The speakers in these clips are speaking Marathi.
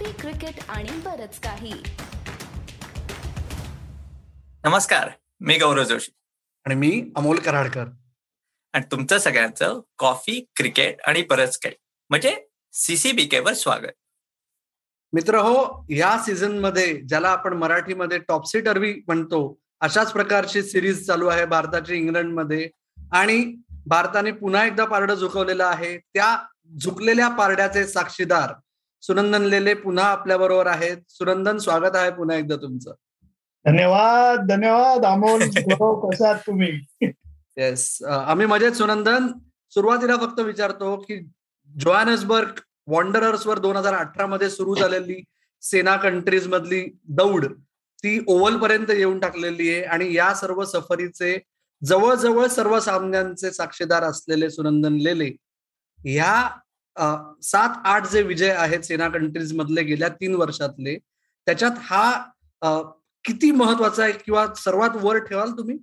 कॉफी क्रिकेट आणि बरच काही. नमस्कार मी गौरव जोशी. आणि मी अमोल कराडकर. आणि तुमचं सगळ्यांचं कॉफी क्रिकेट आणि बरंच काही. म्हणजे सीसीबीके वर स्वागत. मित्र हो या सीझनमध्ये ज्याला आपण मराठीमध्ये टॉपसी टर्वी म्हणतो अशाच प्रकारची सिरीज चालू आहे भारताची इंग्लंडमध्ये. आणि भारताने पुन्हा एकदा पारडं झुकवलेलं आहे. त्या झुकलेल्या पारड्याचे साक्षीदार सुनंदन लेले पुन्हा आपल्या बरोबर आहेत. सुनंदन स्वागत आहे पुन्हा एकदा तुमचं. धन्यवाद धन्यवाद. अमोल आहात तुम्ही? येस आम्ही मजेत सुनंदन. सुरुवातीला फक्त विचारतो की जोहानसबर्ग वॉन्डरर्स वर दोन हजार अठरा मध्ये सुरू झालेली सेना कंट्रीज मधली दौड ती ओव्हल पर्यंत येऊन टाकलेली आहे आणि या सर्व सफरीचे जवळजवळ सर्व सामन्यांचे साक्षीदार असलेले सुनंदन लेले ह्या सात आठ जे विजय आहेत सेना कंट्रीज मधले गेल्या तीन वर्षातले त्याच्यात हा किती महत्त्वाचा आहे किंवा सर्वात वर ठेवाल तुम्ही?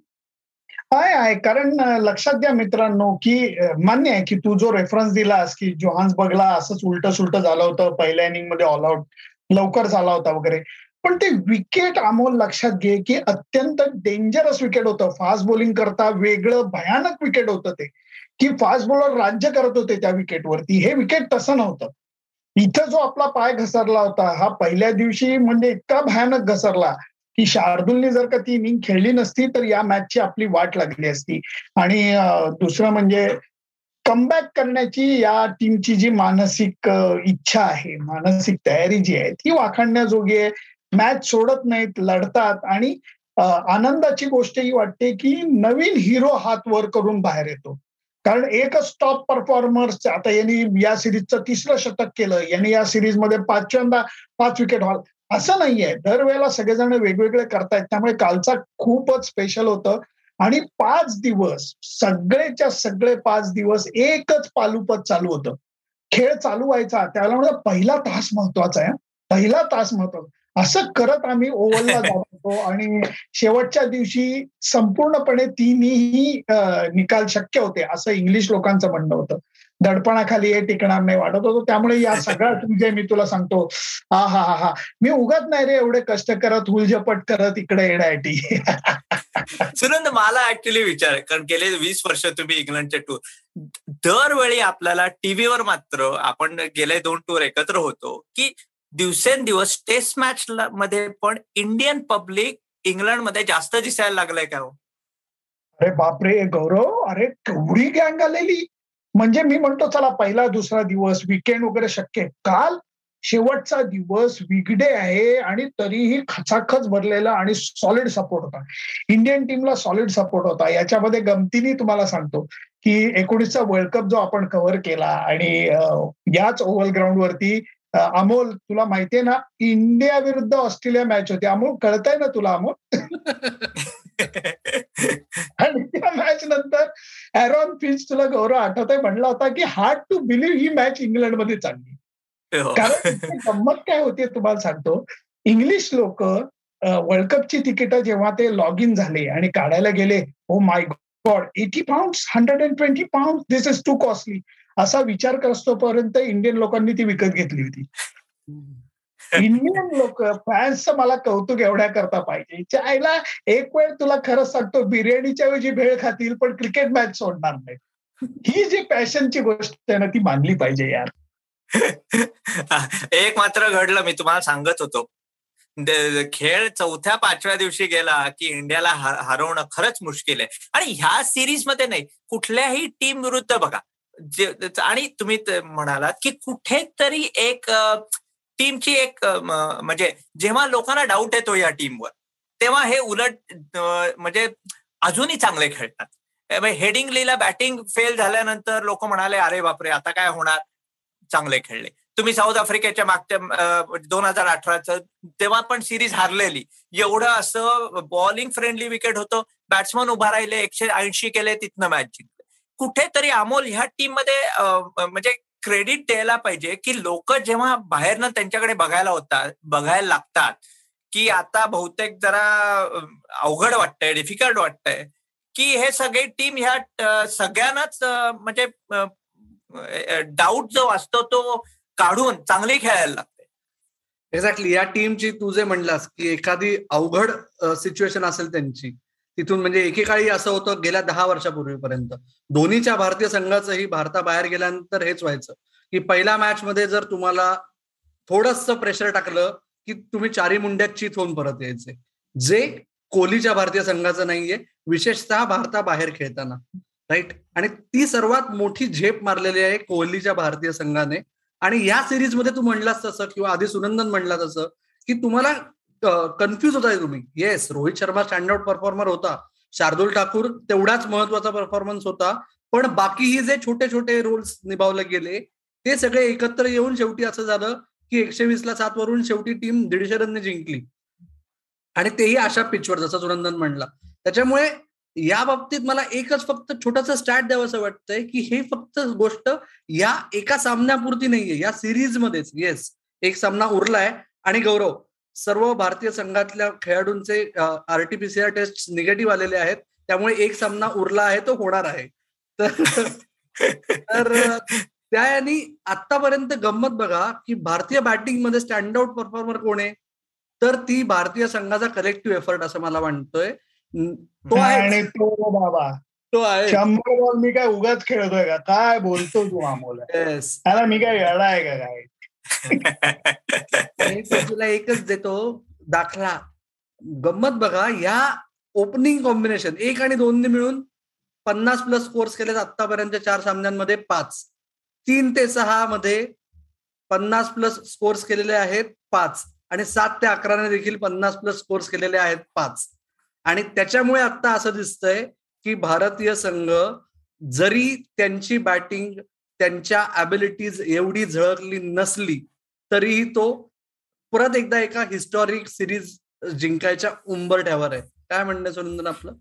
आहे आहे. कारण लक्षात घ्या मित्रांनो की मान्य आहे की तू जो रेफरन्स दिलास की जोहान्स बगला असंच उलट सुलट झालं होतं पहिल्या इनिंगमध्ये ऑल आउट लवकर झाला होता वगैरे. पण ते विकेट अमोल लक्षात घे की अत्यंत डेंजरस विकेट होतं. फास्ट बॉलिंग करता वेगळं भयानक विकेट होतं ते. की फास्ट बॉलर राज्य करत होते त्या विकेटवरती. हे विकेट तसं नव्हतं. इथं जो आपला पाय घसरला होता हा पहिल्या दिवशी म्हणजे इतका भयानक घसरला की शार्दूलने जर का ती इनिंग खेळली नसती तर या मॅचची आपली वाट लागली असती. आणि दुसरं म्हणजे कमबॅक करण्याची या टीमची जी मानसिक इच्छा आहे मानसिक तयारी जी आहे ती वाखाणण्याजोगी आहे. मॅच सोडत नाहीत लढतात आणि आनंदाची गोष्ट ही वाटते की नवीन हिरो हात वर करून बाहेर येतो. कारण एकच टॉप परफॉर्मर्स आता यांनी या सिरीजचं तिसरं शतक केलं. यांनी या सिरीजमध्ये पाचव्यांदा पाच विकेट हॉल असं नाहीये. दरवेळेला सगळेजण वेगवेगळे करतायत. त्यामुळे कालचा खूपच स्पेशल होतं. आणि पाच दिवस सगळेच्या सगळे पाच दिवस एकच पालुपत चालू होतं. खेळ चालू व्हायचा. त्याला म्हणजे पहिला तास महत्त्वाचा आहे पहिला तास महत्त्वाचा. असं करत आम्ही ओव्हलला जात आणि शेवटच्या दिवशी संपूर्णपणे तिन्ही निकाल शक्य होते असं इंग्लिश लोकांचं म्हणणं होतं. दडपणाखाली हे टिकणार नाही वाटत होतो. त्यामुळे या सगळ्यात म्हणजे मी तुला सांगतो. हा हा हा हा. मी उगत नाही रे एवढे कष्ट करत हुलझपट करत इकडे येण्यासाठी. सुनंद मला ऍक्च्युली विचार कारण गेले वीस वर्ष तुम्ही इंग्लंडचे टूर दरवेळी आपल्याला टीव्हीवर मात्र आपण गेले दोन टूर एकत्र होतो की दिवसेंदिवस टेस्ट मॅच मध्ये पण इंडियन पब्लिक इंग्लंडमध्ये जास्त दिसायला लागलंय का हो? अरे बापरे गौरव! अरे केवढी गँग आलेली! म्हणजे मी म्हणतो चला पहिला दुसरा दिवस विकेंड वगैरे शक्य काल शेवटचा दिवस विगडे आहे आणि तरीही खचाखच भरलेला आणि सॉलिड सपोर्ट होता. इंडियन टीमला सॉलिड सपोर्ट होता. याच्यामध्ये गमतीने तुम्हाला सांगतो की एकोणीसचा वर्ल्ड कप जो आपण कव्हर केला आणि याच ओव्हल ग्राउंड वरती अमोल तुला माहितीये ना इंडिया विरुद्ध ऑस्ट्रेलिया मॅच होती. अमोल कळतंय ना तुला अमोल? आणि त्या मॅच नंतर ॲरॉन फिन्स तुला गौरव आठवत आहे म्हणला होता की हार्ड टू बिलीव्ह ही मॅच इंग्लंडमध्ये चालली. कारण गंमत काय होते तुम्हाला सांगतो. इंग्लिश लोक वर्ल्ड कपची तिकीट जेव्हा ते लॉग इन झाले आणि काढायला गेले ओ my God eighty pound hundred and twenty pound this is too costly असा विचार करतोपर्यंत इंडियन लोकांनी ती विकत घेतली होती. इंडियन लोक फॅन्सचं मला कौतुक एवढ्या करता पाहिजे. चायला एक वेळ तुला खरंच सांगतो बिर्याणीच्या ऐवजी भेळ खातील पण क्रिकेट मॅच सोडणार नाही ही जी पॅशनची गोष्ट आहे ना ती मानली पाहिजे यार. एक मात्र घडलं मी तुम्हाला सांगत होतो. खेळ चौथ्या पाचव्या दिवशी गेला की इंडियाला हरवणं खरंच मुश्किल आहे. आणि ह्या सिरीजमध्ये नाही कुठल्याही टीम विरुद्ध बघा. आणि तुम्ही म्हणालात की कुठेतरी एक टीमची एक म्हणजे जेव्हा लोकांना डाऊट येतो या टीमवर तेव्हा हे उलट म्हणजे अजूनही चांगले खेळतात. हेडिंगलीला बॅटिंग फेल झाल्यानंतर लोक म्हणाले अरे बापरे आता काय होणार? चांगले खेळले. तुम्ही साऊथ आफ्रिकेच्या मागच्या दोन हजार अठराचं तेव्हा पण सिरीज हारलेली. एवढं असं बॉलिंग फ्रेंडली विकेट होतं. बॅट्समन उभा राहिले एकशे ऐंशी केले तिथनं मॅच जिंकले. कुठेतरी अमोल ह्या टीममध्ये म्हणजे क्रेडिट द्यायला पाहिजे की लोक जेव्हा बाहेरनं त्यांच्याकडे बघायला होतात बघायला लागतात की आता बहुतेक जरा अवघड वाटतंय डिफिकल्ट वाटतंय की हे सगळे टीम ह्या सगळ्यांनाच म्हणजे डाऊट जो असतो तो काढून चांगली खेळायला लागते. एक्झॅक्टली या टीमची तू जे म्हणलास की एखादी अवघड सिच्युएशन असेल त्यांची तिथून म्हणजे एकेकाळी असं होतं गेल्या दहा वर्षापूर्वीपर्यंत. धोनीच्या भारतीय संघाचंही भारताबाहेर गेल्यानंतर हेच व्हायचं की पहिल्या मॅच मध्ये जर तुम्हाला थोडस प्रेशर टाकलं की तुम्ही चारी मुंड्यात चित होऊन परत यायचे. जे कोहलीच्या भारतीय संघाचं नाहीये विशेषतः भारताबाहेर खेळताना. राईट आणि ती सर्वात मोठी झेप मारलेली आहे कोहलीच्या भारतीय संघाने. आणि या सिरीजमध्ये तू म्हणलास तसं किंवा आधी सुनंदन म्हणला तसं की तुम्हाला कन्फ्युज होताय तुम्ही. Yes Rohit Sharma stand out performer होता. शार्दुल ठाकूर तेवढाच महत्त्वाचा परफॉर्मन्स होता. पण बाकीही जे छोटे छोटे रोल्स निभावले गेले ते सगळे एकत्र येऊन शेवटी असं झालं की एकशे वीसला सात वरून शेवटी टीम दीडशे रनने जिंकली. आणि तेही अशा पिचवर जसं सुनंदन म्हणला. त्याच्यामुळे या बाबतीत मला एकच फक्त छोटस स्टॅट द्यावं असं वाटतंय की हे फक्त गोष्ट या एका सामन्यापुरती नाहीये या सिरीज मध्येच. येस एक सामना उरलाय. आणि गौरव सर्व भारतीय संघातल्या खेळाडूंचे R T P C R test negative आलेले आहेत. त्यामुळे एक सामना उरला आहे तो होणार आहे. तर त्या यांनी आतापर्यंत गंमत बघा की भारतीय बॅटिंगमध्ये स्टँड आउट परफॉर्मर कोण आहे? तर ती भारतीय संघाचा कलेक्टिव्ह एफर्ट असं मला वाटतोय. तो आहे तो बाबा. तो आहे शंभर बॉल मी काय उगाच खेळतोय का? काय बोलतो तू अमोल त्याला मी काय आहे का काय? तुला एकच देतो दाखला. गंमत बघा या ओपनिंग कॉम्बिनेशन एक आणि दोनने मिळून पन्नास प्लस स्कोर्स केले आतापर्यंत चार सामन्यांमध्ये पाच. तीन ते सहा मध्ये पन्नास प्लस स्कोर्स केलेले आहेत पाच. आणि सात ते अकराने देखील पन्नास प्लस स्कोर्स केलेले आहेत पाच. आणि त्याच्यामुळे आता असं दिसतंय की भारतीय संघ जरी त्यांची बॅटिंग त्यांच्या ॲबिलिटीज एवढी झळकली नसली तरीही तो परत एकदा एका हिस्टॉरिक सिरीज जिंकायच्या उंबरठ्यावर आहे. काय म्हणणं सुनंदन आपलं?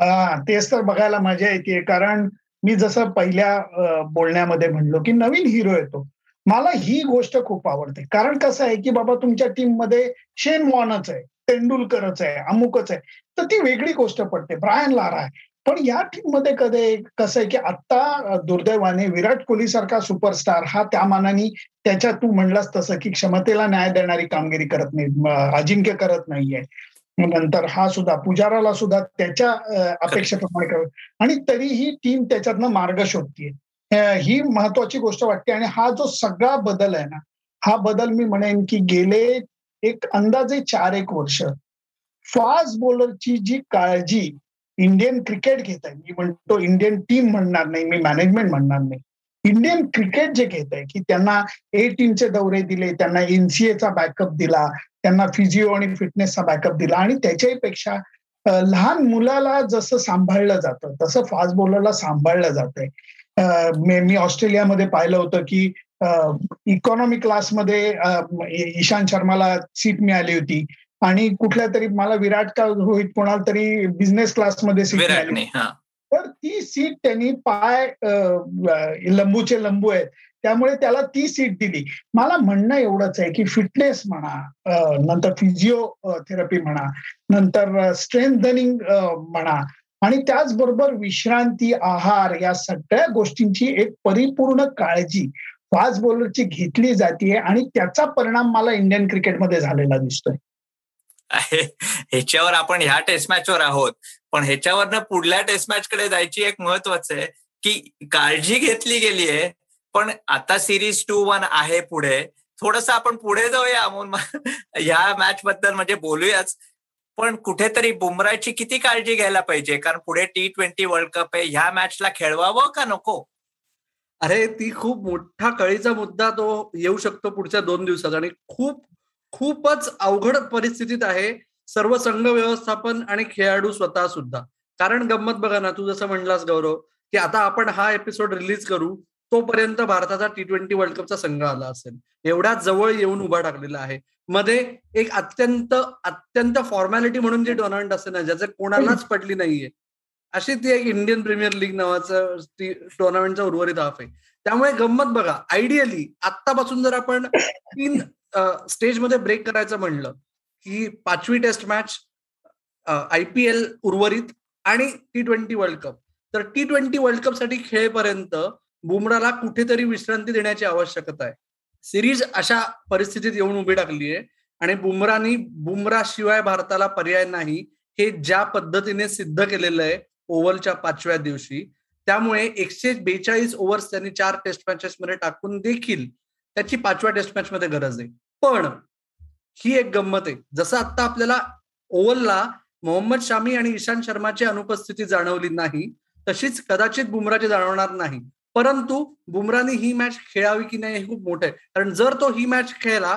हा तेच तर बघायला मजा येते कारण मी जसं पहिल्या बोलण्यामध्ये म्हणलो की नवीन हिरो येतो. मला ही गोष्ट खूप आवडते. कारण कसं आहे की बाबा तुमच्या टीममध्ये शेन वॉनच आहे तेंडुलकरच आहे अमुकच आहे. तर ती वेगळी गोष्ट पडते. ब्रायन लारा आहे. पण या टीममध्ये कधी कसं आहे की आता दुर्दैवाने विराट कोहली सारखा सुपरस्टार हा त्या मानाने त्याच्या तू म्हणलास तसं की क्षमतेला न्याय देणारी कामगिरी करत नाही अजिंक्य करत नाहीये. नंतर हा सुद्धा पुजाराला सुद्धा त्याच्या अपेक्षेप्रमाणे करत आणि तरीही टीम त्याच्यातनं मार्ग शोधतीये. ही महत्वाची गोष्ट वाटते आणि हा जो सगळा बदल आहे ना हा बदल मी म्हणेन की गेले एक अंदाजे चार एक वर्ष फास्ट बॉलरची जी काळजी इंडियन क्रिकेट घेत आहे. मी म्हणतो इंडियन टीम म्हणणार नाही मी मॅनेजमेंट म्हणणार नाही. इंडियन क्रिकेट जे घेत आहे की त्यांना ए टीमचे दौरे दिले त्यांना एनसीएचा बॅकअप दिला त्यांना फिजिओ आणि फिटनेसचा बॅकअप दिला आणि त्याच्याही पेक्षा लहान मुलाला जसं सांभाळलं जातं तसं फास्ट बॉलरला सांभाळलं जात आहे मी ऑस्ट्रेलियामध्ये पाहिलं होतं की इकॉनॉमी क्लासमध्ये ईशांत शर्माला सीट मिळाली होती. आणि कुठल्या तरी मला विराट का रोहित कोणाला तरी बिझनेस क्लासमध्ये सीट मिळाली. तर ती सीट त्यांनी पाय लंबूचे लंबू आहेत. त्यामुळे त्याला ती सीट दिली. मला म्हणणं एवढंच आहे की फिटनेस म्हणा नंतर फिजिओथेरपी म्हणा नंतर स्ट्रेंथनिंग म्हणा आणि त्याचबरोबर विश्रांती आहार या सगळ्या गोष्टींची एक परिपूर्ण काळजी फास्ट बॉलरची घेतली जाते आणि त्याचा परिणाम मला इंडियन क्रिकेटमध्ये झालेला दिसतोय. ह्याच्यावर आपण ह्या टेस्ट मॅचवर आहोत. पण ह्याच्यावरनं पुढल्या टेस्ट मॅच कडे जायची एक महत्वाचं आहे की काळजी घेतली गेली आहे पण आता सिरीज टू वन आहे पुढे. थोडस आपण पुढे जाऊया अमोल. ह्या मॅच बद्दल म्हणजे बोलूयाच. पण कुठेतरी बुमराची किती काळजी घ्यायला पाहिजे? कारण पुढे टी ट्वेंटी वर्ल्ड कप आहे ह्या मॅचला खेळवावं का नको? अरे ती खूप मोठा कळीचा मुद्दा तो येऊ शकतो पुढच्या दोन दिवसात आणि खूप खूपच अवघड परिस्थितीत आहे. सर्व संघ व्यवस्थापन आणि खेळाडू स्वतः सुद्धा. कारण गंमत बघा ना तू जसं म्हणलास गौरव की आता आपण हा एपिसोड रिलीज करू तोपर्यंत भारताचा टी ट्वेंटी वर्ल्ड कपचा संघ आला असेल. एवढ्या जवळ येऊन उभा टाकलेला आहे. मध्ये एक अत्यंत अत्यंत फॉर्मॅलिटी म्हणून जी टुर्नामेंट असते ना ज्याचं कोणालाच पडली नाहीये. अशी ती एक इंडियन प्रीमियर लीग नावाचं टुर्नामेंटचा उर्वरित हाफ आहे. त्यामुळे गंमत बघा आयडियली आतापासून जर आपण तीन स्टेजमध्ये ब्रेक करायचं म्हणलं की पाचवी test match I P L उर्वरित आणि टी ट्वेंटी वर्ल्ड कप. तर टी ट्वेंटी वर्ल्ड कपसाठी खेळेपर्यंत बुमराला कुठेतरी विश्रांती देण्याची आवश्यकता आहे. सिरीज अशा परिस्थितीत येऊन उभी टाकली आहे आणि बुमरानी बुमरा शिवाय भारताला पर्याय नाही हे ज्या पद्धतीने सिद्ध केलेलं आहे ओव्हरच्या पाचव्या दिवशी. त्यामुळे एकशे बेचाळीस ओव्हर्स त्यांनी चार टेस्ट मॅचेस मध्ये टाकून देखील त्याची पाचव्या टेस्ट मॅच मध्ये गरज आहे. पण ही एक गंमत आहे. जसं आता आपल्याला ओव्हलला मोहम्मद शामी आणि इशांत शर्माची अनुपस्थिती जाणवली नाही तशीच कदाचित बुमराची जाणवणार नाही. परंतु बुमराने ही मॅच खेळावी की नाही हे खूप मोठं आहे. कारण जर तो ही मॅच खेळला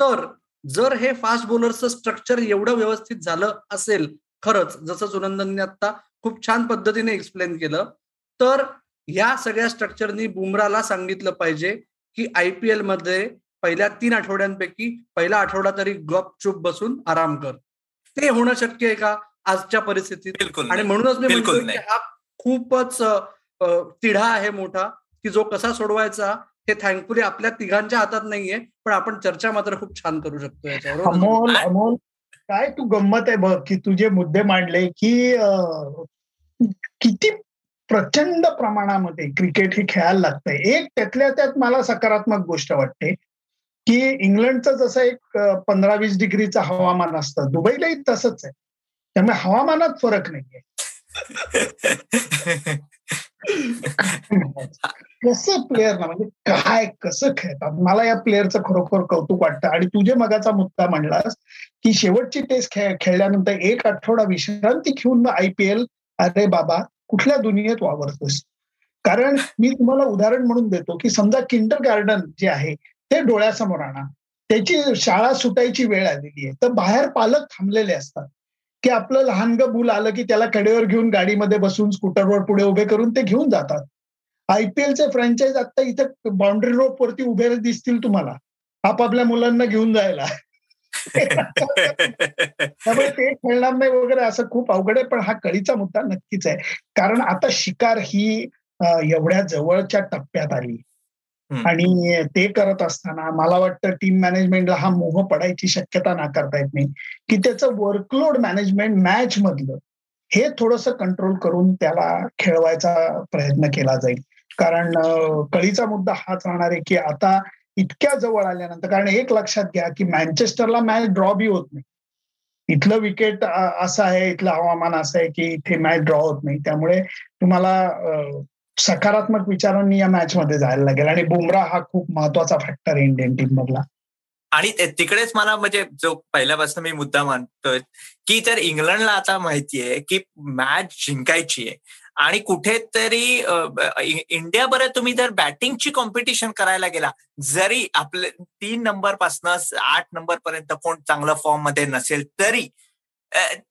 तर जर हे फास्ट बॉलरचं स्ट्रक्चर एवढं व्यवस्थित झालं असेल खरंच जसं सुनंदनने आता खूप छान पद्धतीने एक्सप्लेन केलं तर ह्या सगळ्या स्ट्रक्चरनी बुमराला सांगितलं पाहिजे की आय पी एलमध्ये पहिल्या तीन आठवड्यांपैकी पहिला आठवडा तरी गपचूप बसून आराम कर ते होणं शक्य आहे का आजच्या परिस्थितीत बिलकुल आणि. म्हणूनच मी बिलकुल म्हणतो नाही. की हा खूपच तिढा आहे मोठा की जो कसा सोडवायचा हे थँकफुली आपल्या तिघांच्या हातात नाहीये पण आपण चर्चा मात्र खूप छान करू शकतो याच्यावर अमोल अमोल काय तू गंमत आहे बघ की तुझे मुद्दे मांडले की किती प्रचंड प्रमाणामध्ये क्रिकेट हे खेळायला लागतंय. एक त्यातल्या त्यात मला सकारात्मक गोष्ट वाटते की इंग्लंडचं जसं एक पंधरा वीस डिग्रीचं हवामान असतं दुबईलाही तसंच आहे. त्यामुळे हवामानात फरक नाहीये. कसं प्लेअर ना म्हणजे काय कसं खेळतात? मला या प्लेअरचं खरोखर कौतुक वाटतं. आणि तुझे मगाचा मुद्दा म्हणलास की शेवटची टेस्ट खेळ खेळल्यानंतर एक आठवडा विश्रांती घेऊन आयपीएल अरे बाबा कुठल्या दुनियेत वावरतोस? कारण मी तुम्हाला उदाहरण म्हणून देतो की समजा किंडर गार्डन जे आहे ते डोळ्यासमोर आणा. त्याची शाळा सुटायची वेळ आलेली आहे. तर बाहेर पालक थांबलेले असतात. की आपलं लहानग मूल आलं की त्याला कडेवर घेऊन गाडीमध्ये बसून स्कूटरवर पुढे उभे करून ते घेऊन जातात. आयपीएलचे फ्रँचाईज आता इथं बाउंड्री रोप वरती उभे दिसतील तुम्हाला. आपापल्या मुलांना घेऊन जायला. त्यामुळे ते खेळणार नाही वगैरे असं खूप अवघड आहे पण हा कळीचा मुद्दा नक्कीच आहे. कारण आता शिकार ही एवढ्या जवळच्या टप्प्यात आली. आणि ते करत असताना मला वाटतं टीम मॅनेजमेंटला हा मोह पडायची शक्यता नाकारता येत नाही. की त्याचं वर्कलोड मॅनेजमेंट मॅच मधलं हे थोडस कंट्रोल करून त्याला खेळवायचा प्रयत्न केला जाईल. कारण कळीचा मुद्दा हाच राहणार आहे की आता इतक्या जवळ आल्यानंतर कारण एक लक्षात घ्या की मँचेस्टरला मॅच ड्रॉ बी होत नाही. इथलं विकेट असं आहे इथलं हवामान असं आहे की इथे मॅच ड्रॉ होत नाही. त्यामुळे तुम्हाला सकारात्मक विचारांनी या मॅच मध्ये जायला लागेल. आणि बुमरा हा खूप महत्त्वाचा फॅक्टर आहे इंडियन टीम मधला आणि तिकडेच मला म्हणजे जो पहिल्यापासून मी मुद्दा मानतोय की तर इंग्लंडला आता माहितीये की मॅच जिंकायची आहे आणि कुठेतरी इंडिया बरं तुम्ही जर बॅटिंगची कॉम्पिटिशन करायला गेला जरी आपले तीन नंबरपासून आठ नंबर पर्यंत कोण चांगलं फॉर्ममध्ये नसेल तरी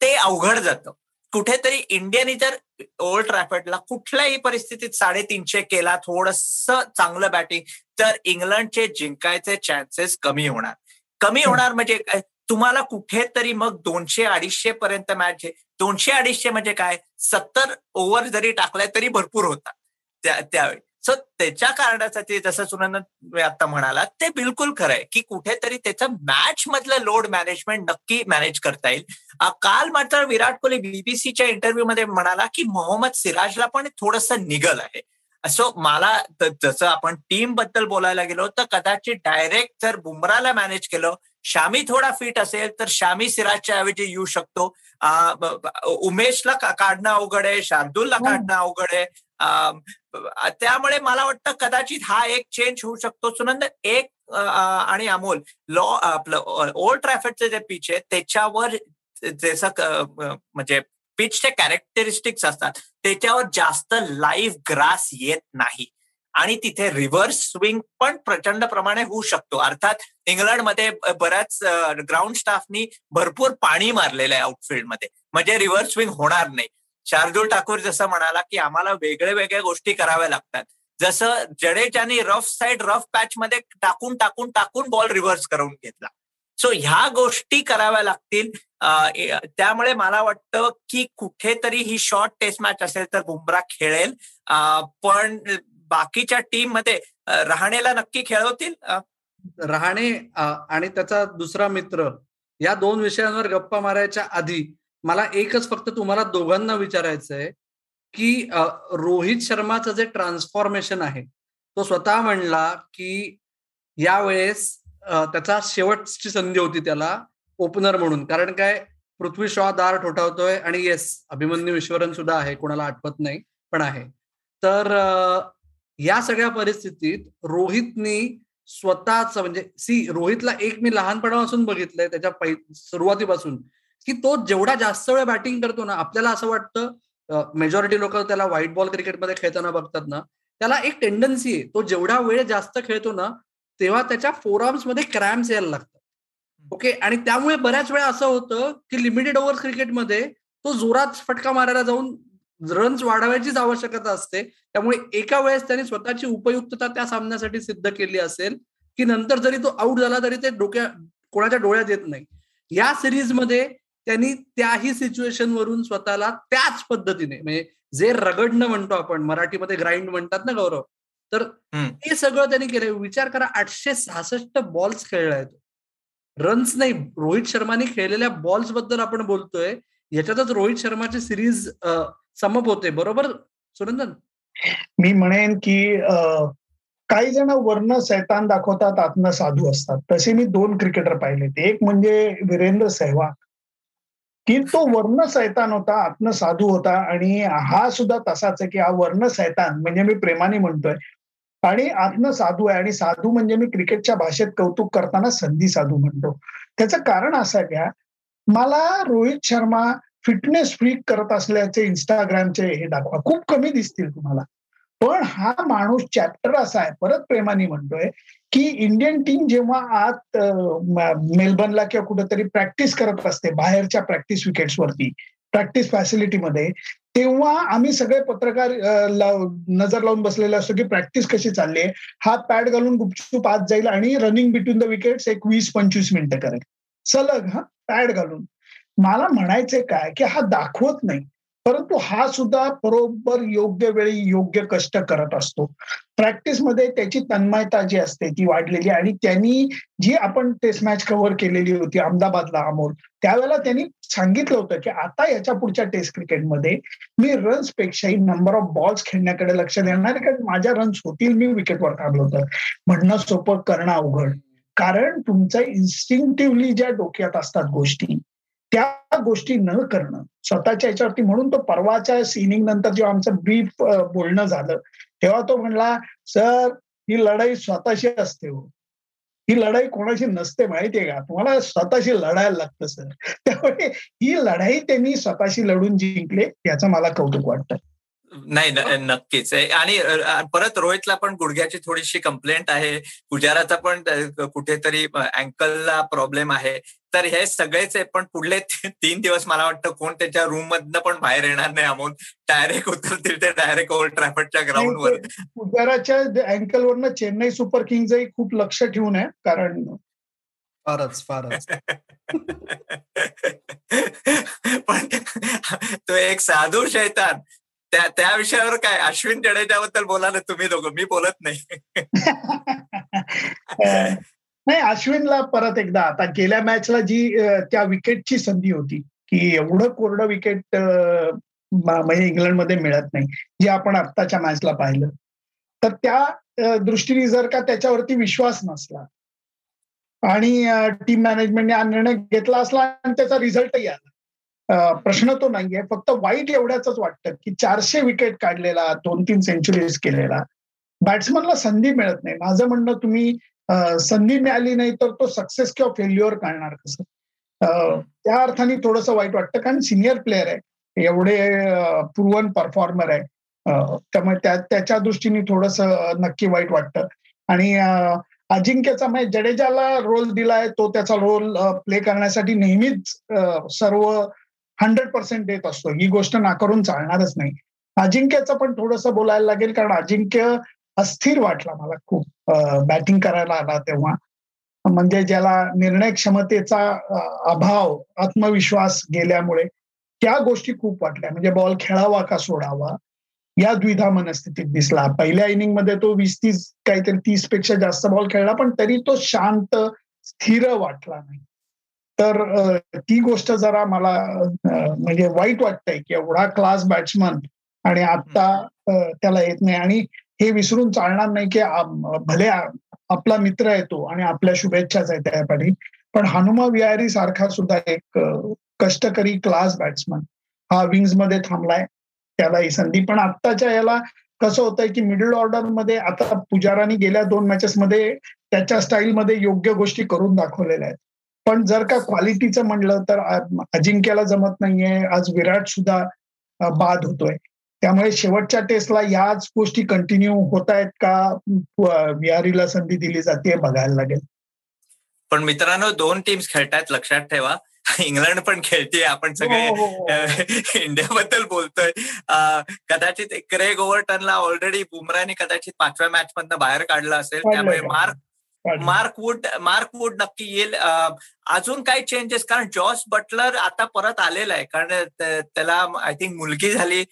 ते अवघड जातं. कुठेतरी इंडियाने जर ओल्ड ट्रॅफर्डला कुठल्याही परिस्थितीत साडेतीनशे केला थोडस चांगलं बॅटिंग तर इंग्लंडचे जिंकायचे चान्सेस कमी होणार. कमी होणार म्हणजे तुम्हाला कुठेतरी मग दोनशे अडीचशे पर्यंत मॅच दोनशे अडीचशे म्हणजे काय? सत्तर ओव्हर जरी टाकलाय तरी भरपूर होतात त्यावेळी. सो त्याच्या कारणासाठी जसं सुनंद आता म्हणाला ते बिलकुल खरं आहे की कुठेतरी त्याचं मॅच मधलं लोड मॅनेजमेंट नक्की मॅनेज करता येईल. काल मात्र विराट कोहली बीबीसीच्या इंटरव्ह्यू मध्ये म्हणाला की मोहम्मद सिराजला पण थोडस निगल आहे. सो मला जसं आपण टीमबद्दल बोलायला गेलो तर कदाचित डायरेक्ट जर बुमराला मॅनेज केलं शामी थोडा फिट असेल तर शामी सिराजच्या ऐवजी येऊ शकतो. उमेशला काढणं अवघड आहे शार्दूलला काढणं अवघड आहे. त्यामुळे मला वाटतं कदाचित हा एक चेंज होऊ शकतो. सुनंद एक आणि अमोल लॉ आपलं ओल्ड ट्रॅफिकचे जे पिच आहे त्याच्यावर जसं म्हणजे पिचचे कॅरेक्टरिस्टिक्स असतात त्याच्यावर जास्त लाईव्ह ग्रास येत नाही. आणि तिथे रिव्हर्स स्विंग पण प्रचंड प्रमाणे होऊ शकतो. अर्थात इंग्लंडमध्ये बऱ्याच ग्राउंड स्टाफनी भरपूर पाणी मारलेलं आहे आउटफिल्डमध्ये. म्हणजे रिव्हर्स स्विंग होणार नाही. शार्दूल ठाकूर जसं म्हणाला की आम्हाला वेगळ्या वेगळ्या गोष्टी कराव्या लागतात. जसं जडेजाने रफ साईड रफ पॅच मध्ये टाकून टाकून टाकून बॉल रिव्हर्स करून घेतला. सो ह्या गोष्टी कराव्या लागतील. त्यामुळे मला वाटतं की कुठेतरी ही शॉर्ट टेस्ट मॅच असेल तर बुमरा खेळेल. पण बाकीच्या टीममध्ये रहाणेला नक्की खेळवतील राहणे आणि त्याचा दुसरा मित्र या दोन विषयांवर गप्पा मारायच्या आधी मला एकच फक्त तुम्हाला दोघांना विचारायचं आहे की रोहित शर्माचं जे ट्रान्सफॉर्मेशन आहे तो स्वतः म्हणला की यावेळेस त्याचा शेवटची संधी होती त्याला ओपनर म्हणून. कारण काय पृथ्वी शॉ दार ठोठावतोय आणि येस अभिमन्यू ईश्वरन सुद्धा आहे कोणाला आठवत नाही पण आहे. तर या सगळ्या परिस्थितीत रोहितनी स्वतःच म्हणजे सी रोहितला एक मी लहानपणापासून बघितलंय त्याच्या सुरुवातीपासून की तो जेवढा जास्त वेळ बॅटिंग करतो ना आपल्याला असं वाटतं मेजॉरिटी लोक त्याला व्हाईट बॉल क्रिकेटमध्ये खेळताना बघतात ना त्याला एक टेंडन्सी आहे तो जेवढा वेळ जास्त खेळतो ना तेव्हा त्याच्या फोरआर्म्समध्ये क्रॅम्स यायला लागतात. ओके? आणि त्यामुळे बऱ्याच वेळा असं होतं की लिमिटेड ओव्हर क्रिकेटमध्ये तो जोरात फटका मारायला जाऊन रन्स वाढवायचीच आवश्यकता असते. त्यामुळे एका वेळेस त्यांनी स्वतःची उपयुक्तता त्या सामन्यासाठी सिद्ध केली असेल की नंतर जरी तो आउट झाला तरी ते डोक्या कोणाच्या डोळ्यात येत नाही. या सिरीजमध्ये त्यांनी त्याही सिच्युएशन वरून स्वतःला त्याच पद्धतीने म्हणजे जे रगडणं म्हणतो आपण मराठीमध्ये ग्राइंड म्हणतात ना गौरव तर हे सगळं त्यांनी केलं विचार करा आठशे सहासष्ट बॉल्स खेळलाय तो. रन्स नाही रोहित शर्माने खेळलेल्या बॉल्सबद्दल आपण बोलतोय. याच्यातच रोहित शर्माची सिरीज समप होते बरोबर? सुनंदन मी म्हणेन की काही जण वर्ण सैतान दाखवतात आत्म साधू असतात. तसे मी दोन क्रिकेटर पाहिले एक म्हणजे वीरेंद्र सहवाग. की तो वर्ण सैतान होता आत्म साधू होता आणि हा सुद्धा तसाच आहे की हा वर्ण सैतान म्हणजे मी प्रेमाने म्हणतोय. आणि आत्म साधू आहे आणि साधू म्हणजे मी क्रिकेटच्या भाषेत कौतुक करताना संधी साधू म्हणतो. त्याचं कारण असं घ्या मला रोहित शर्मा फिटनेस फ्रीक करत असल्याचे इंस्टाग्रामचे हे दाखवा. खूप कमी दिसतील तुम्हाला. पण हा माणूस चॅप्टर असा आहे. परत प्रेमाने म्हणतोय की इंडियन टीम जेव्हा आत मेलबर्नला किंवा कुठेतरी प्रॅक्टिस करत असते बाहेरच्या प्रॅक्टिस विकेट्सवरती प्रॅक्टिस फॅसिलिटीमध्ये तेव्हा आम्ही सगळे पत्रकार नजर लावून बसलेले असतो की प्रॅक्टिस कशी चालली आहे. हात पॅड घालून गुपचूप आत जाईल आणि रनिंग बिटवीन द विकेट्स एक वीस पंचवीस मिनिटं करेल. सलग हा पॅड घालून. मला म्हणायचंय काय की हा दाखवत नाही परंतु हा सुद्धा बरोबर योग्य वेळी योग्य कष्ट करत असतो. प्रॅक्टिसमध्ये त्याची तन्मयता जी असते ती वाढलेली आणि त्यांनी जी आपण टेस्ट मॅच कव्हर केलेली होती अहमदाबादला अमोल त्यावेळेला त्यांनी सांगितलं होतं की आता याच्या पुढच्या टेस्ट क्रिकेटमध्ये मी रन्स पेक्षाही नंबर ऑफ बॉल्स खेळण्याकडे लक्ष देणार कारण माझ्या रन्स होतील मी विकेटवर काढलं होतं. म्हणणं सोपं करणं अवघड. कारण तुमचं इन्स्टिंक्टिव्हली ज्या डोक्यात असतात गोष्टी त्या गोष्टी न करणं स्वतःच्या याच्यावरती म्हणून तो परवाच्या सिनिंग नंतर जेव्हा आमचं ब्रीफ बोलणं झालं तेव्हा तो म्हणला सर ही लढाई स्वतःशी असते हो. ही लढाई कोणाशी नसते माहितीये का? तुम्हाला स्वतःशी लढायला लागतं सर. त्यामुळे ही लढाई त्यांनी स्वतःशी लढून जिंकले याचं मला कौतुक वाटतं. नाही नक्कीच. आणि परत रोहितला पण गुडघ्याची थोडीशी कंप्लेंट आहे. पुजाराचा पण कुठेतरी अँकलला प्रॉब्लेम आहे. तर हे सगळेच आहे पण पुढले तीन दिवस मला वाटतं कोण त्याच्या रूम मधनं पण बाहेर येणार नाही. अमोल डायरेक्ट उतरतील ते डायरेक्ट ओल्ड ट्रॅफर्डच्या ग्राउंडवर पुजाराच्या अँकलवरनं चेन्नई सुपर किंग्जही खूप लक्ष ठेवून आहे कारण फारच फारच. पण तो एक साधू शैतान. त्या त्या विषयावर काय अश्विन जडेजाबद्दल बोला ना तुम्ही दोघं? मी बोलत नाही. नाही अश्विनला परत एकदा आता गेल्या मॅचला जी त्या विकेटची संधी होती की एवढं कोरडं विकेट म्हणजे इंग्लंडमध्ये मिळत नाही जे आपण आत्ताच्या मॅचला पाहिलं. तर त्या दृष्टीने जर का त्याच्यावरती विश्वास नसला आणि टीम मॅनेजमेंटने हा निर्णय घेतला असला आणि त्याचा रिझल्टही आला. प्रश्न तो नाहीये. फक्त वाईट एवढ्याच वाटतं की चारशे विकेट काढलेला दोन तीन सेंचुरीज केलेला बॅट्समनला संधी मिळत नाही. माझं म्हणणं तुम्ही संधी मिळाली नाही तर तो सक्सेस किंवा फेल्युअर काढणार कसं? त्या अर्थाने थोडंसं वाईट वाटतं. कारण सिनियर प्लेअर आहे. एवढे प्रुवन परफॉर्मर आहे. त्यामुळे त्या त्याच्या दृष्टीने थोडस नक्की वाईट वाटतं. आणि अजिंक्यचा म्हणजे जडेजाला रोल दिलाय तो त्याचा रोल प्ले करण्यासाठी नेहमीच सर्व हंड्रेड पर्सेंट देत असतो. ही गोष्ट नाकारून चालणारच नाही. अजिंक्यचं पण थोडंसं बोलायला लागेल कारण अजिंक्य अस्थिर वाटला मला खूप बॅटिंग करायला आला तेव्हा. म्हणजे ज्याला निर्णय क्षमतेचा अभाव आत्मविश्वास गेल्यामुळे त्या गोष्टी खूप वाटल्या. म्हणजे बॉल खेळावा का सोडावा या द्विधा मनस्थितीत दिसला. पहिल्या इनिंगमध्ये तो वीस तीस काहीतरी तीसपेक्षा जास्त बॉल खेळला पण तरी तो शांत स्थिर वाटला नाही. तर ती गोष्ट जरा मला म्हणजे वाईट वाटतंय की एवढा क्लास बॅट्समन आणि आता त्याला येत नाही. आणि हे विसरून चालणार नाही की भले आपला मित्र आहे तो आणि आपल्या शुभेच्छाच आहे त्यापाठी पण हनुमा विहारी सारखा सुद्धा एक कष्टकरी क्लास बॅट्समन हा विंग्समध्ये थांबलाय. त्याला ही संधी. पण आत्ताच्या याला कसं होतंय की मिडल ऑर्डरमध्ये आता पुजारांनी गेल्या दोन मॅचेस मध्ये त्याच्या स्टाईलमध्ये योग्य गोष्टी करून दाखवलेल्या आहेत. पण जर का क्वालिटीचं म्हणलं तर अजिंक्याला जमत नाहीये. आज विराट सुद्धा बाद होतोय. त्यामुळे शेवटच्या टेस्टला याच गोष्टी कंटिन्यू होत आहेत का विहारीला संधी दिली जाते बघायला लागेल. पण मित्रांनो दोन टीम्स खेळतात लक्षात ठेवा. इंग्लंड पण खेळते आपण सगळे हो, हो, हो. इंडियाबद्दल बोलतोय. कदाचित क्रेग ओव्हरटनला ऑलरेडी बुमराने कदाचित पाचव्या मॅच मधनं बाहेर काढलं असेल. त्यामुळे Mark Mark Wood Mark Wood नक्की येईल. अजून काही चेंजेस कारण जॉस बटलर आता परत आलेला आहे. कारण त्याला आय थिंक मुलगी झाली.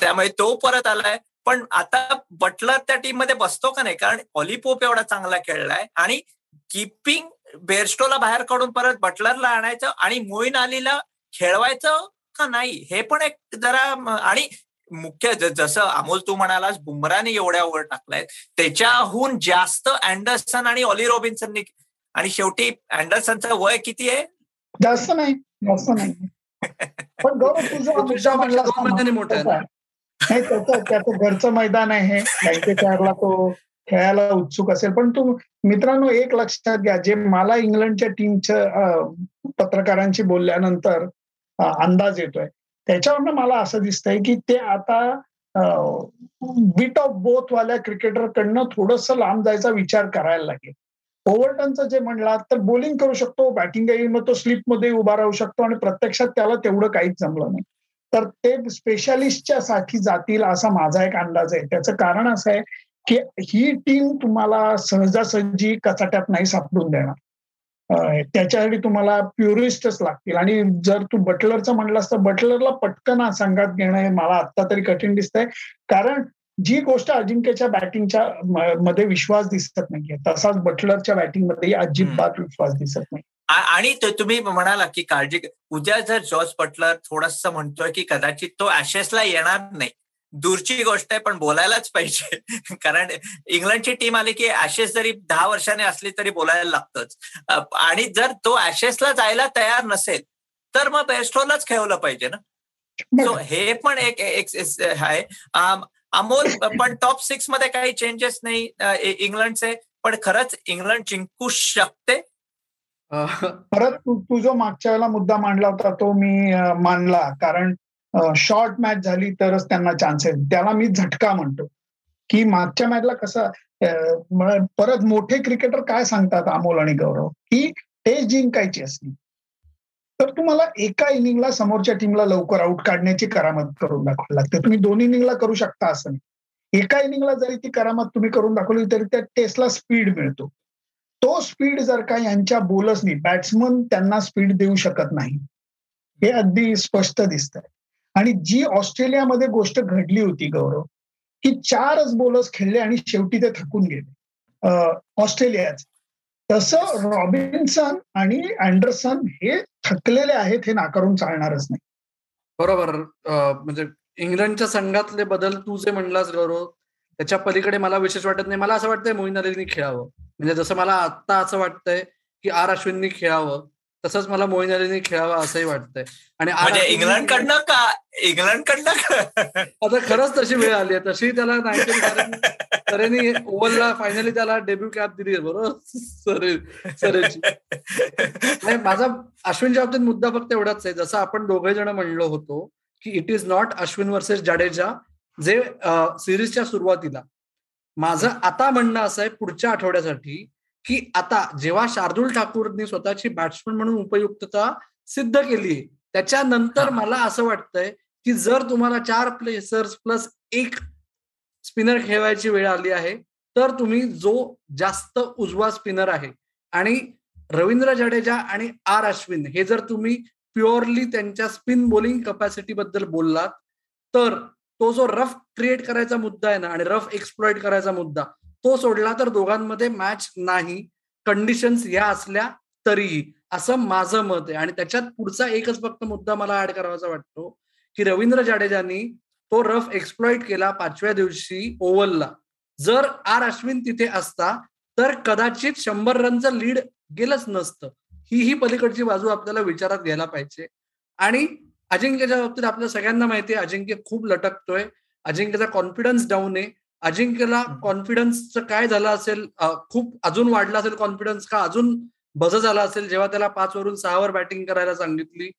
त्यामुळे तो परत आलाय. पण आता बटलर त्या टीममध्ये बसतो का नाही? कारण ऑलिपोप एवढा चांगला खेळलाय आणि किपिंग बेरस्टोला बाहेर काढून परत बटलरला आणायचं आणि मोईन अलीला खेळवायचं का नाही? हे पण एक जरा आणि मुख्य जसं अमोल तू म्हणालास बुमराने एवढ्या ओव्हर टाकलाय त्याच्याहून जास्त अँडरसन आणि ऑली रॉबिन्सननी आणि शेवटी अँडरसनचं वय किती आहे? जास्त नाही जास्त नाही. पण गौरव तुझं मोठं नाही त्याचं त्याचं घरचं मैदान आहे. हे चारला तो खेळायला उत्सुक असेल. पण तू मित्रांनो एक लक्षात घ्या. जे मला इंग्लंडच्या टीमच्या पत्रकारांशी बोलल्यानंतर अंदाज येतोय. त्याच्यावरनं मला असं दिसतंय की ते आता बीट ऑफ बोथ वाल्या क्रिकेटरकडनं थोडस लांब जायचा विचार करायला लागेल. ओव्हरटनचं जे म्हणला तर बोलिंग करू शकतो बॅटिंग मग तो स्लिपमध्ये उभा राहू शकतो आणि प्रत्यक्षात त्याला तेवढं काहीच जमलं नाही. तर ते स्पेशालिस्टच्या साठी जातील असा माझा एक अंदाज आहे. त्याचं कारण असं आहे की ही टीम तुम्हाला सहजासहजी कचाट्यात नाही सापडून देणार. त्याच्यासाठी तुम्हाला प्युरिस्टच लागतील. आणि जर तू बटलरचं म्हणलास तर बटलरला पटकन संघात घेणं हे मला आता तरी कठीण दिसतंय. कारण जी गोष्ट अजिंक्यच्या बॅटिंगच्या मध्ये विश्वास दिसत नाहीये तसाच बटलरच्या बॅटिंगमध्ये अजिबात विश्वास दिसत नाही. आणि तुम्ही म्हणाला की काळजी उद्या जर जॉर्ज बटलर थोडस म्हणतोय की कदाचित तो ऍशेसला येणार नाही. दूरची गोष्ट आहे पण बोलायलाच पाहिजे. कारण इंग्लंडची टीम आली की ऍशेस जरी दहा वर्षाने असली तरी बोलायला लागतच. आणि जर तो ऍशेसला जायला तयार नसेल तर मग बेस्टोलाच खेळवलं पाहिजे ना. सो हे पण एक आहे. अमोल पण टॉप सिक्समध्ये काही चेंजेस नाही इंग्लंडचे पण खरंच इंग्लंड जिंकू शकते. परत तू जो मागच्या वेळेला मुद्दा मांडला होता तो मी मानला कारण शॉर्ट मॅच झाली तरच त्यांना चान्सेस त्याला मी झटका म्हणतो. की मागच्या मॅचला कसं परत मोठे क्रिकेटर काय सांगतात अमोल आणि गौरव? की टेस्ट जिंकायची असली तर तुम्हाला एका इनिंगला समोरच्या टीमला लवकर आउट काढण्याची करामत करून दाखवावी लागते. तुम्ही दोन इनिंगला करू शकता असं नाही. एका इनिंगला जरी ती करामत तुम्ही करून दाखवली तरी त्या टेस्टला स्पीड मिळतो. तो स्पीड जर का यांच्या बोलर्सनी बॅट्समन त्यांना स्पीड देऊ शकत नाही हे अगदी स्पष्ट दिसत आहे आणि जी ऑस्ट्रेलियामध्ये गोष्ट घडली होती गौरव की चारच बोलर्स खेळले आणि शेवटी ते थकून गेले. ऑस्ट्रेलियाच. तसं रॉबिन्सन आणि अँडरसन हे थकलेले आहेत हे नाकारून चालणारच नाही. बरोबर. म्हणजे इंग्लंडच्या संघातले बदल तू जे म्हणलास गौरव त्याच्या पलीकडे मला विशेष वाटत नाही. मला असं वाटतंय मोईन अलीनी खेळावं. म्हणजे जसं मला आता असं वाटतंय की आर अश्विननी खेळावं. तसंच मला मोईन अलीने खेळावा असंही वाटतंय. आणि म्हणजे इंग्लंड कडनं का इंग्लंड कडनं आता खरंच तशी वेळ आली आहे. तशी त्याला नाईन्टीन ओव्हरला फायनली त्याला डेब्यू कॅप दिली आहे बरोबर? सरेची. माझा अश्विनच्या बाबतीत मुद्दा फक्त एवढाच आहे. जसं आपण दोघे जण म्हणलो होतो की it is not Ashwin versus Jadeja जे सिरीजच्या सुरुवातीला. माझं आता म्हणणं असं आहे पुढच्या आठवड्यासाठी की आता जेव्हा शार्दुल ठाकूरनी स्वतःची बॅट्समन म्हणून उपयुक्तता सिद्ध केली त्याच्यानंतर मला असं वाटतंय की जर तुम्हाला चार प्लेसर्स प्लस एक स्पिनर खेळवायची वेळ आली आहे तर तुम्ही जो जास्त उजवा स्पिनर आहे आणि रवींद्र जडेजा आणि आर अश्विन हे जर तुम्ही प्युअरली त्यांच्या स्पिन बॉलिंग कपॅसिटी बद्दल बोललात तर तो जो रफ क्रिएट करायचा मुद्दा आहे ना आणि रफ एक्सप्लॉइट करायचा मुद्दा तो सोडला तर दोघांमध्ये मॅच नाही. कंडिशन्स या असल्या तरीही. असं माझं मत आहे. आणि त्याच्यात पुढचा एकच फक्त मुद्दा मला ऍड करावाचा वाटतो की रवींद्र जाडेजानी तो रफ एक्सप्लॉइट केला पाचव्या दिवशी ओव्हलला. जर आर अश्विन तिथे असता तर कदाचित शंभर रनचं लीड गेलंच नसतं. ही ही पलीकडची बाजू आपल्याला विचारात घ्यायला पाहिजे. आणि अजिंक्यच्या बाबतीत आपल्या सगळ्यांना माहिती आहे अजिंक्य खूप लटकतोय. अजिंक्यचा कॉन्फिडन्स डाऊन आहे. अजिंक्यला कॉन्फिडन्सचं काय झालं असेल खूप अजून वाढला असेल कॉन्फिडन्स का? अजून बज झाला असेल? जेव्हा त्याला पाच वरून सहावर बॅटिंग करायला सांगितली.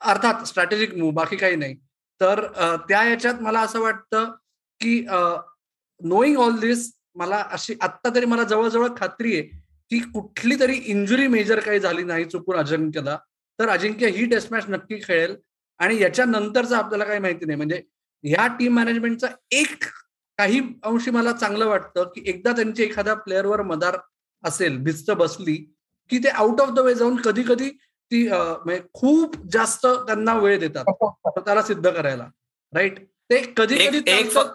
अर्थात स्ट्रॅटेजिक मूव बाकी काही नाही. तर त्या याच्यात मला असं वाटतं की नोईंग ऑल दिस मला अशी आत्ता तरी मला जवळजवळ खात्री आहे की कुठली तरी इंजुरी मेजर काही झाली नाही चुकून अजिंक्यला. तर अजिंक्य ही टेस्ट मॅच नक्की खेळेल. आणि याच्या नंतरचं आपल्याला काही माहिती नाही. म्हणजे ह्या टीम मॅनेजमेंटचा एक काही अंशी मला चांगलं वाटतं की एकदा त्यांची एखाद्या प्लेअरवर मदार असेल भिस्त बसली की ते आउट ऑफ द वे जाऊन कधी कधी ती म्हणजे खूप जास्त त्यांना वेळ देतात. स्वतःला सिद्ध करायला. राईट ते कधी कधी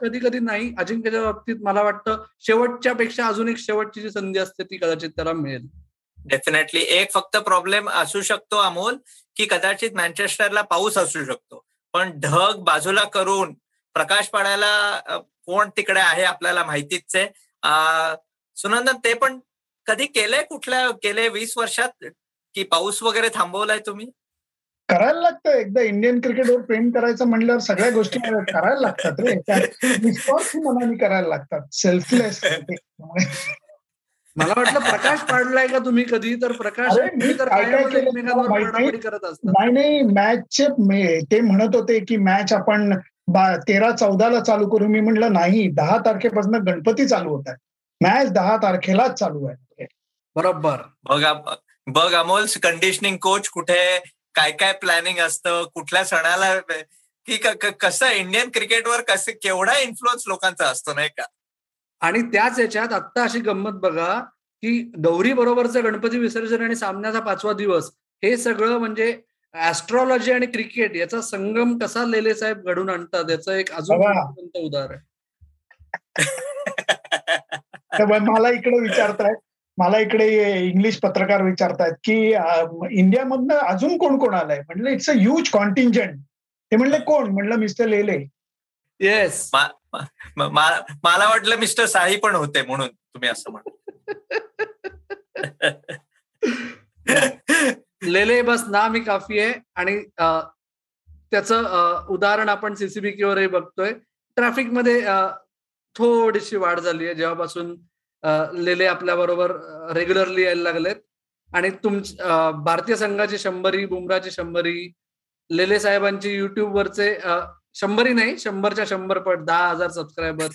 कधी कधी नाही. अजिंक्यच्या बाबतीत मला वाटतं शेवटच्या पेक्षा अजून एक शेवटची जी संधी असते ती कदाचित त्याला मिळेल. डेफिनेटली एक फक्त प्रॉब्लेम असू शकतो अमोल की कदाचित मँचेस्टरला पाऊस असू शकतो. पण ढग बाजूला करून प्रकाश पाडायला कोण तिकडे आहे आपल्याला माहितीच. आहे सुनंदन ते पण कधी केलंय कुठल्या गेले वीस वर्षात? की पाऊस वगैरे थांबवलाय तुम्ही? करायला लागतं. एकदा इंडियन क्रिकेटवर प्रेम करायचं म्हणल्यावर सगळ्या गोष्टी करायला लागतात रे. मनाने करायला लागतात. सेल्फलेस मला वाटलं प्रकाश पाडलाय का तुम्ही कधी? तर प्रकाश मी तर करत नाही नाही. मॅचचे ते म्हणत होते की मॅच आपण तेरा चौदाला चालू करू. मी म्हटलं नाही दहा तारखेपासून गणपती चालू होत आहे मॅच दहा तारखेलाच चालू आहे. बरोबर. बघा बघ अमोल कंडिशनिंग कोच कुठे काय काय प्लॅनिंग असतं कुठल्या सणाला की कसं इंडियन क्रिकेटवर कसं केवढा इन्फ्लुअन्स लोकांचा असतो नाही का? आणि त्याच याच्यात आत्ता अशी गंमत बघा की गौरी बरोबरचं गणपती विसर्जन आणि सामन्याचा पाचवा दिवस हे सगळं म्हणजे ऍस्ट्रॉलॉजी आणि क्रिकेट याचा संगम कसा लेले साहेब घडून आणतात? याचं एक अजून उदाहरण. मला इकडे विचारतायत मला इकडे इंग्लिश पत्रकार विचारतायत की इंडियामधनं अजून कोण कोण आलंय? म्हणलं इट्स अ ह्यूज कॉन्टिंजंट ते म्हणले कोण? म्हणलं मिस्टर लेले. येस मला वाटलं मिस्टर साही पण होते म्हणून तुम्ही असं म्हण लेले बस नाम ही काफी आहे आणि त्याचं उदाहरण आपण सीसीबीकेवरही बघतोय. ट्रॅफिकमध्ये थोडीशी वाढ झाली आहे. जेव्हापासून लेले आपल्या बरोबर रेग्युलरली यायला लागलेत. आणि तुम भारतीय संघाची शंभरी बुमराची शंभरी लेले साहेबांची युट्यूबवरचे शंभरी नाही शंभरच्या शंभर पट दहा हजार सबस्क्रायबर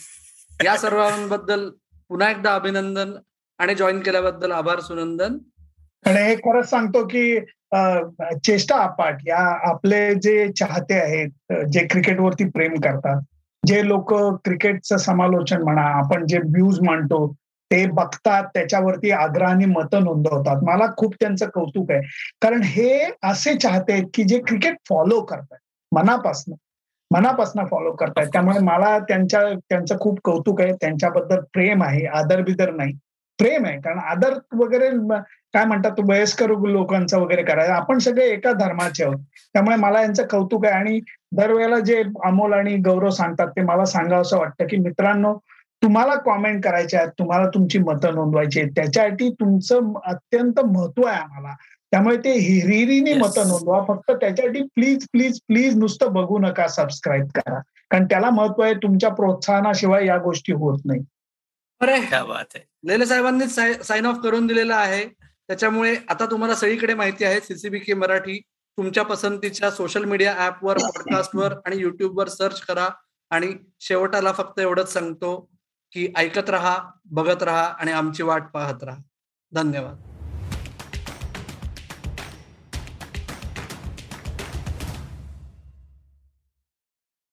या सर्वांबद्दल पुन्हा एकदा अभिनंदन आणि जॉईन केल्याबद्दल आभार सुनंदन. आणि हे खरंच सांगतो की चेष्टा आपाट या आपले जे चाहते आहेत जे क्रिकेटवरती प्रेम करतात जे लोक क्रिकेटचं समालोचन म्हणा आपण जे व्ह्यूज मांडतो ते बघतात त्याच्यावरती आग्रहाने मतं नोंदवतात. मला खूप त्यांचं कौतुक आहे. कारण हे असे चाहते आहेत की जे क्रिकेट फॉलो करतात मनापासून. मनापासून फॉलो करतायत. त्यामुळे मला त्यांच्या त्यांचं खूप कौतुक आहे. त्यांच्याबद्दल प्रेम आहे आदर बिदर नाही. प्रेम आहे. कारण आदर वगैरे काय म्हणतात वयस्कर लोकांचं वगैरे करायचं. आपण सगळे एका धर्माचे आहोत. त्यामुळे मला यांचं कौतुक आहे. आणि दरवेळेला जे अमोल आणि गौरव सांगतात ते मला सांगावं असं वाटतं की मित्रांनो तुम्हाला कॉमेंट करायचे आहेत तुम्हाला तुमची मतं नोंदवायची आहेत. त्याच्यासाठी तुमचं अत्यंत महत्त्व आहे आम्हाला. त्यामुळे ते हिरिरीने मतं नोंदवा. फक्त त्याच्यासाठी प्लीज प्लीज प्लीज नुसतं बघू नका सबस्क्राईब करा. कारण त्याला महत्त्व आहे तुमच्या प्रोत्साहनाशिवाय या गोष्टी होत नाही. अरे लेले साहेबांनी साइन ऑफ करून दिलेला आहे. त्याच्यामुळे आता तुम्हाला सगळीकडे माहिती आहे सीसीबी के मराठी तुमच्या पसंतीच्या सोशल मीडिया ऍपवर पॉडकास्टवर आणि युट्यूबवर सर्च करा. आणि शेवटाला फक्त एवढंच सांगतो की ऐकत राहा बघत राहा आणि आमची वाट पाहत राहा. धन्यवाद.